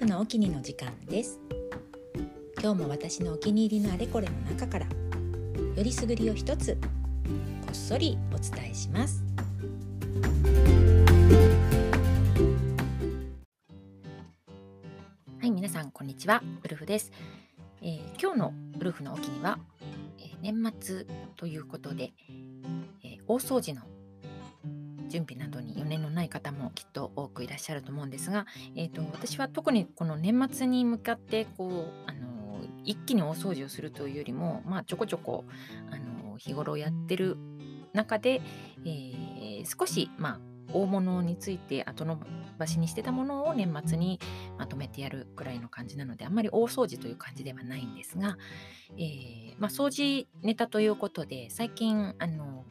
フのお気に入りの時間です。今日も私のお気に入りのあれこれの中からよりすぐりを一つこっそりお伝えします。はい皆さんこんにちは。ウルフです、えー、今日のウルフのお気には、えー、年末ということで、えー、大掃除の準備などに余念のない方もきっと多くいらっしゃると思うんですが、えーと、私は特にこの年末に向かってこうあの一気に大掃除をするというよりも、まあ、ちょこちょこあの日頃やってる中で、えー、少し、まあ、大物について後の場所にしてたものを年末にまとめてやるくらいの感じなのであんまり大掃除という感じではないんですが、えー、まあ、掃除ネタということで最近あの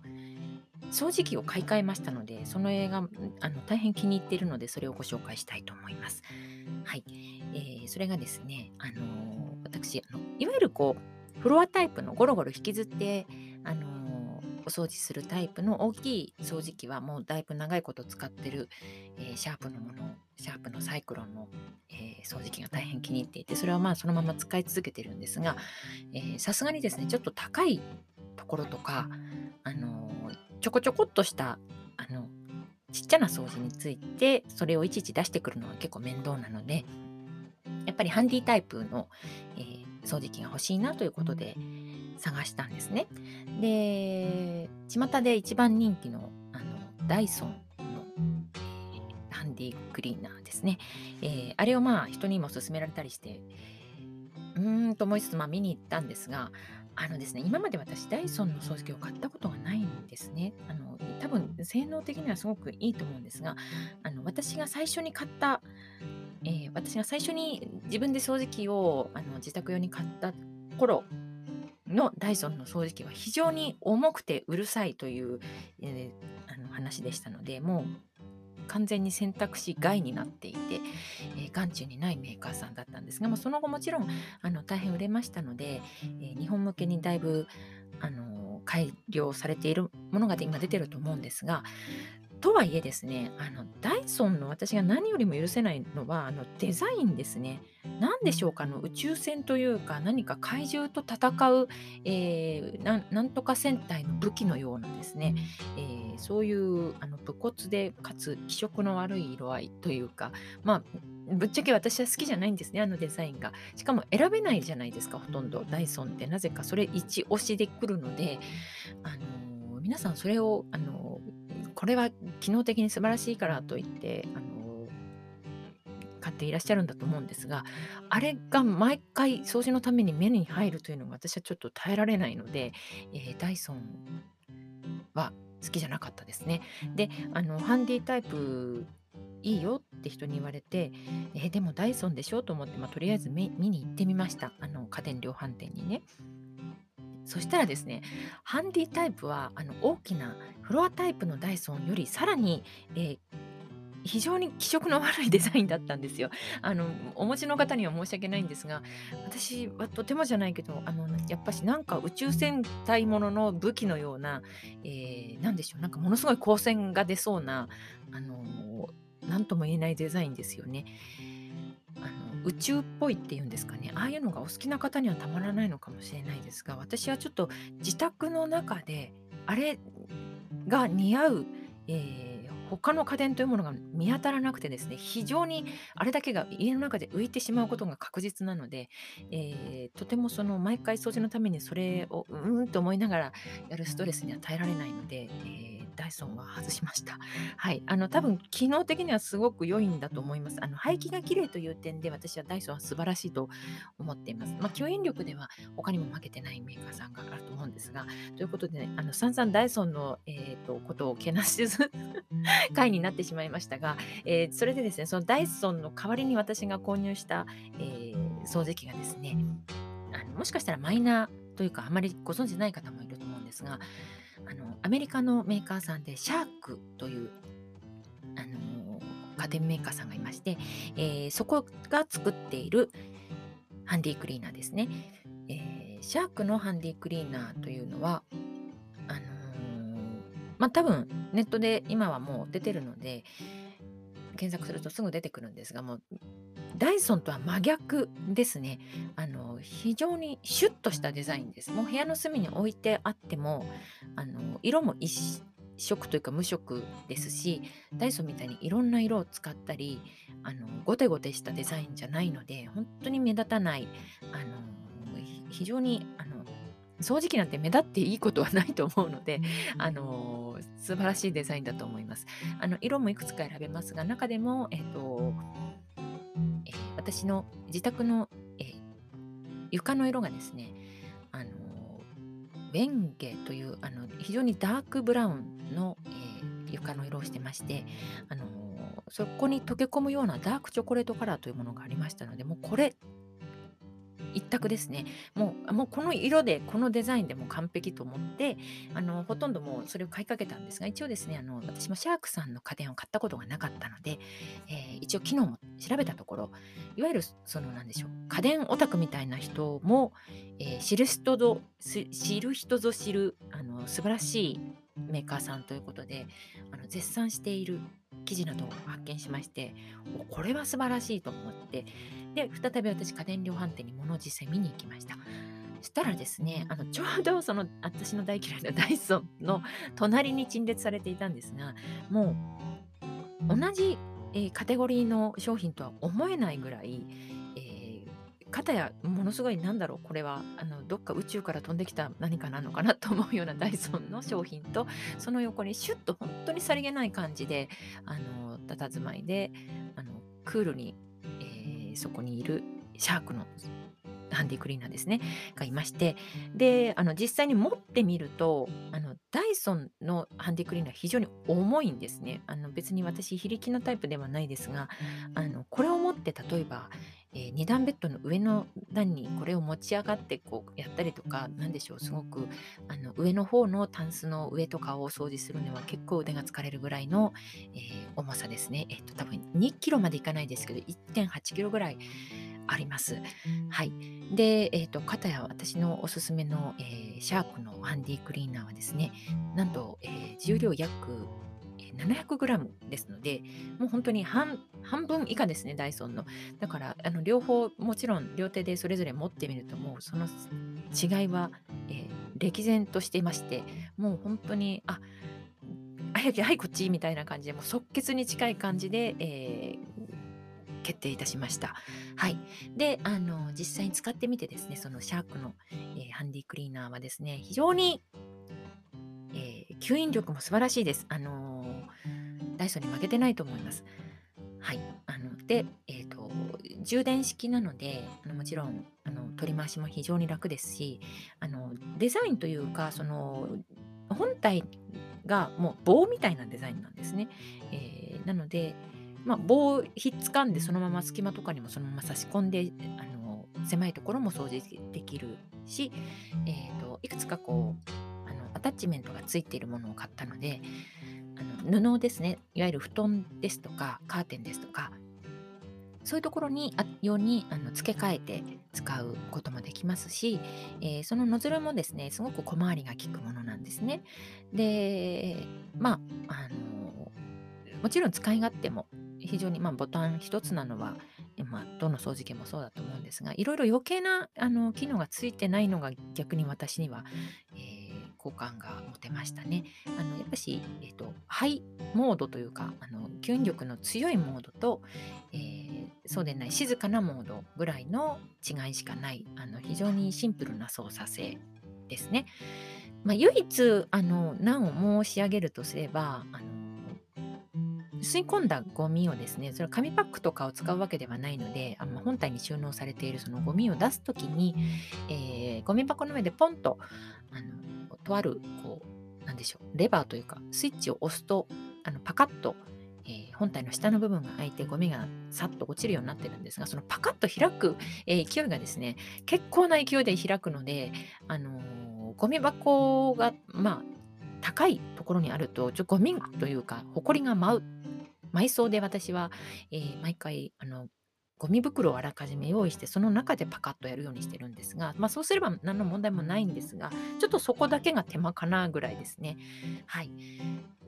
掃除機を買い替えましたので、その映画、あの大変気に入っているので、それをご紹介したいと思います。はい。えー、それがですね、あの、私あの、いわゆるこう、フロアタイプのゴロゴロ引きずって、あの、お掃除するタイプの大きい掃除機はもうだいぶ長いこと使ってる、えー、シャープのもの、シャープのサイクロンの、え掃除機が大変気に入っていて、それはまあそのまま使い続けてるんですが、さすがにですね、ちょっと高いところとか、あのちょこちょこっとしたあのちっちゃな掃除についてそれをいちいち出してくるのは結構面倒なのでやっぱりハンディタイプの、えー、掃除機が欲しいなということで探したんですね。で巷で一番人気のあのダイソンの、えー、ハンディクリーナーですね、えー、あれをまあ人にも勧められたりしてうーんと思いつつまあ見に行ったんですがあのですね、今まで私、ダイソンの掃除機を買ったことがないんですね。あの多分、性能的にはすごくいいと思うんですが、あの私が最初に買った、えー、私が最初に自分で掃除機をあの自宅用に買った頃のダイソンの掃除機は非常に重くてうるさいという、えー、あの話でしたので、もう完全に選択肢外になっていて、えー、眼中にないメーカーさんだったんですが、まあ、その後もちろんあの大変売れましたので、えー、日本向けにだいぶあの改良されているものが今出てると思うんですがとはいえですね、あのダイソンの私が何よりも許せないのはあのデザインですね。何でしょうかの宇宙船というか何か怪獣と戦う、えー、なんとか戦隊の武器のようなですね、えー、そういうあの武骨でかつ気色の悪い色合いというかまあぶっちゃけ私は好きじゃないんですね、あのデザインが。しかも選べないじゃないですか、ほとんど。ダイソンってなぜかそれ一押しで来るので、あの、皆さんそれを、あの、これは機能的に素晴らしいからといって、あの買っていらっしゃるんだと思うんですがあれが毎回掃除のために目に入るというのが私はちょっと耐えられないので、えー、ダイソンは好きじゃなかったですね。であのハンディタイプいいよって人に言われて、えー、でもダイソンでしょと思って、まあ、とりあえず見に行ってみましたあの家電量販店にね。そしたらですね、ハンディタイプはあの大きなフロアタイプのダイソンよりさらに、えー、非常に気色の悪いデザインだったんですよ。あのお持ちの方には申し訳ないんですが私はとてもじゃないけどあのやっぱしなんか宇宙戦隊ものの武器のような、えー、でしょうなんかものすごい光線が出そうなあの何とも言えないデザインですよね。宇宙っぽいっていうんですかね。ああいうのがお好きな方にはたまらないのかもしれないですが私はちょっと自宅の中であれが似合う、えー他の家電というものが見当たらなくてですね非常にあれだけが家の中で浮いてしまうことが確実なので、えー、とてもその毎回掃除のためにそれをうんと思いながらやるストレスには耐えられないので、えーイソンは外しました。はい。あの、多分、機能的にはすごく良いんだと思います。あの、排気が綺麗という点で、私はダイソンは素晴らしいと思っています。まあ、吸引力では他にも負けてないメーカーさんがあると思うんですが、ということで、ね、あの、散々ダイソンの、えーと、ことをけなしず回になってしまいましたが、えー、それでですね、そのダイソンの代わりに私が購入した、えー、掃除機がですね、あのもしかしたらマイナーというか、あまりご存知ない方もいると思うんですが、あのアメリカのメーカーさんでシャークというあの家電メーカーさんがいまして、えー、そこが作っているハンディクリーナーですね。えー、シャークのハンディクリーナーというのはあのー、まあ多分ネットで今はもう出てるので検索するとすぐ出てくるんですがもうダイソンとは真逆ですね。あの非常にシュッとしたデザインです。もう部屋の隅に置いてあってもあの色も一色というか無色ですしダイソンみたいにいろんな色を使ったりあのゴテゴテしたデザインじゃないので本当に目立たないあの非常にあの掃除機なんて目立っていいことはないと思うので、あの素晴らしいデザインだと思います。あの色もいくつか選べますが中でも、えーとえー、私の自宅の、え、床の色がですねあのウェンゲというあの非常にダークブラウンの、えー、床の色をしてましてあのそこに溶け込むようなダークチョコレートカラーというものがありましたのでもうこれ一択ですね。もうもうこの色でこのデザインでも完璧と思ってあのほとんどもうそれを買いかけたんですが一応ですねあの私もシャークさんの家電を買ったことがなかったので、えー、一応昨日も調べたところいわゆるその何でしょう家電オタクみたいな人も、えー、知る人ぞ知る人ぞ知るあの素晴らしいメーカーさんということであの絶賛している記事などを発見しましてこれは素晴らしいと思ってで再び私家電量販店に物実際見に行きました。そしたらですねあのちょうどその私の大嫌いなダイソンの隣に陳列されていたんですがもう同じ、えー、カテゴリーの商品とは思えないぐらい、片やものすごいなんだろうこれは。あのどっか宇宙から飛んできた何かなのかなと思うようなダイソンの商品とその横にシュッと本当にさりげない感じであの佇まいであのクールに、えー、そこにいるシャークのハンディクリーナーですねがいましてであの実際に持ってみるとあのダイソンのハンディクリーナー非常に重いんですね。あの別に私非力のタイプではないですがあのこれを持って例えばえー、2段ベッドの上の段にこれを持ち上がってこうやったりとか何でしょうすごくあの上の方のタンスの上とかを掃除するには結構腕が疲れるぐらいの、えー、重さですね。えっ、と多分2キロまでいかないですけど1.8キロぐらいあります。はい。で、えっ、ー、と、片や私のおすすめの、えー、シャークのハンディクリーナーはですね、なんと、えー、重量約 700g ですので、もう本当に半分以下ですね、ダイソンの。だから、あの両方、もちろん両手でそれぞれ持ってみると、もうその違いは、えー、歴然としていまして、もう本当に、あ早くはいこっちみたいな感じでもう即決に近い感じで、えー、決定いたしました。はい。で、あの、実際に使ってみてですね、そのシャークの、えー、ハンディクリーナーはですね、非常に、えー、吸引力も素晴らしいです。あの、ダイソンに負けてないと思います。はい。あの、で、えっ、と、充電式なので、あのもちろん、あの、取り回しも非常に楽ですし、あの、デザインというか、その、本体がもう棒みたいなデザインなんですね。えー、なので、まあ、棒をひっつかんでそのまま隙間とかにもそのまま差し込んであの狭いところも掃除できるし、えーと、いくつかこうあのアタッチメントがついているものを買ったので布ですねいわゆる布団ですとかカーテンですとかそういうところにあようにあの付け替えて使うこともできますし、えー、そのノズルもですねすごく小回りが利くものなんですね。でまああのもちろん使い勝手も非常に、まあ、ボタン一つなのは、まあ、どの掃除機もそうだと思うんですがいろいろ余計なあの機能がついてないのが逆に私には、好感が持てましたね。あのやっぱし、えーと、ハイモードというかあの吸引力の強いモードと、えー、そうでない静かなモードぐらいの違いしかないあの非常にシンプルな操作性ですね。まあ、唯一あの難を申し上げるとすればあの吸い込んだゴミをですね、それは紙パックとかを使うわけではないので、あの本体に収納されているそのゴミを出すときに、えー、ゴミ箱の上でポンと、あのとある、こう、なんでしょう、レバーというか、スイッチを押すと、あのパカッと、えー、本体の下の部分が開いてゴミがさっと落ちるようになってるんですが、そのパカッと開く、えー、勢いがですね、結構な勢いで開くので、あのゴミ箱が、まあ、高いところにあると、ちょゴミというか、ほこりが舞う埋葬で私は、えー、毎回あのゴミ袋をあらかじめ用意してその中でパカッとやるようにしてるんですが、まあ、そうすれば何の問題もないんですがちょっとそこだけが手間かなぐらいですね。はい、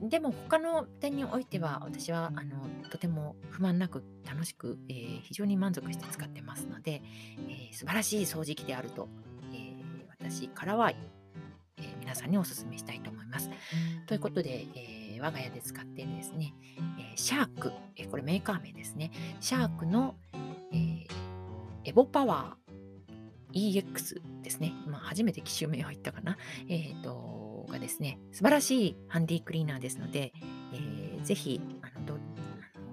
でも他の点においては私はあのとても不満なく楽しく、えー、非常に満足して使ってますので、えー、素晴らしい掃除機であると、えー、私からは、え皆さんにお勧めしたいと思います。ということで、え我が家で使っているですね、えシャーク、えこれメーカー名ですね、シャークの、えエボパワー EX ですね。まあ、初めて機種名を言ったかな。えっ、ー、と、がですね、素晴らしいハンディクリーナーですので、えー、ぜひ、あのど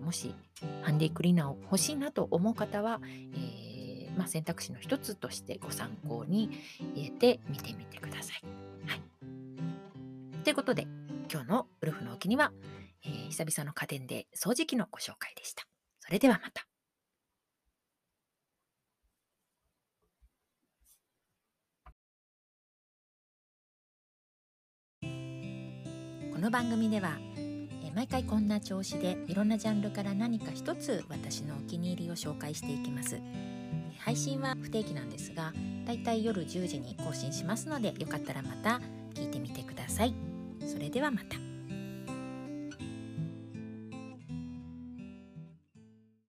もしハンディクリーナーを欲しいなと思う方は、えー、まあ、選択肢の一つとしてご参考に入れてみてみてください。はい。ということで、今日のウルフのお気には、えー、久々の家電で掃除機のご紹介でした。それではまた。この番組では毎回こんな調子でいろんなジャンルから何か一つ私のお気に入りを紹介していきます配信は不定期なんですがだいたい夜10時に更新しますのでよかったらまた聞いてみてくださいそれではまた。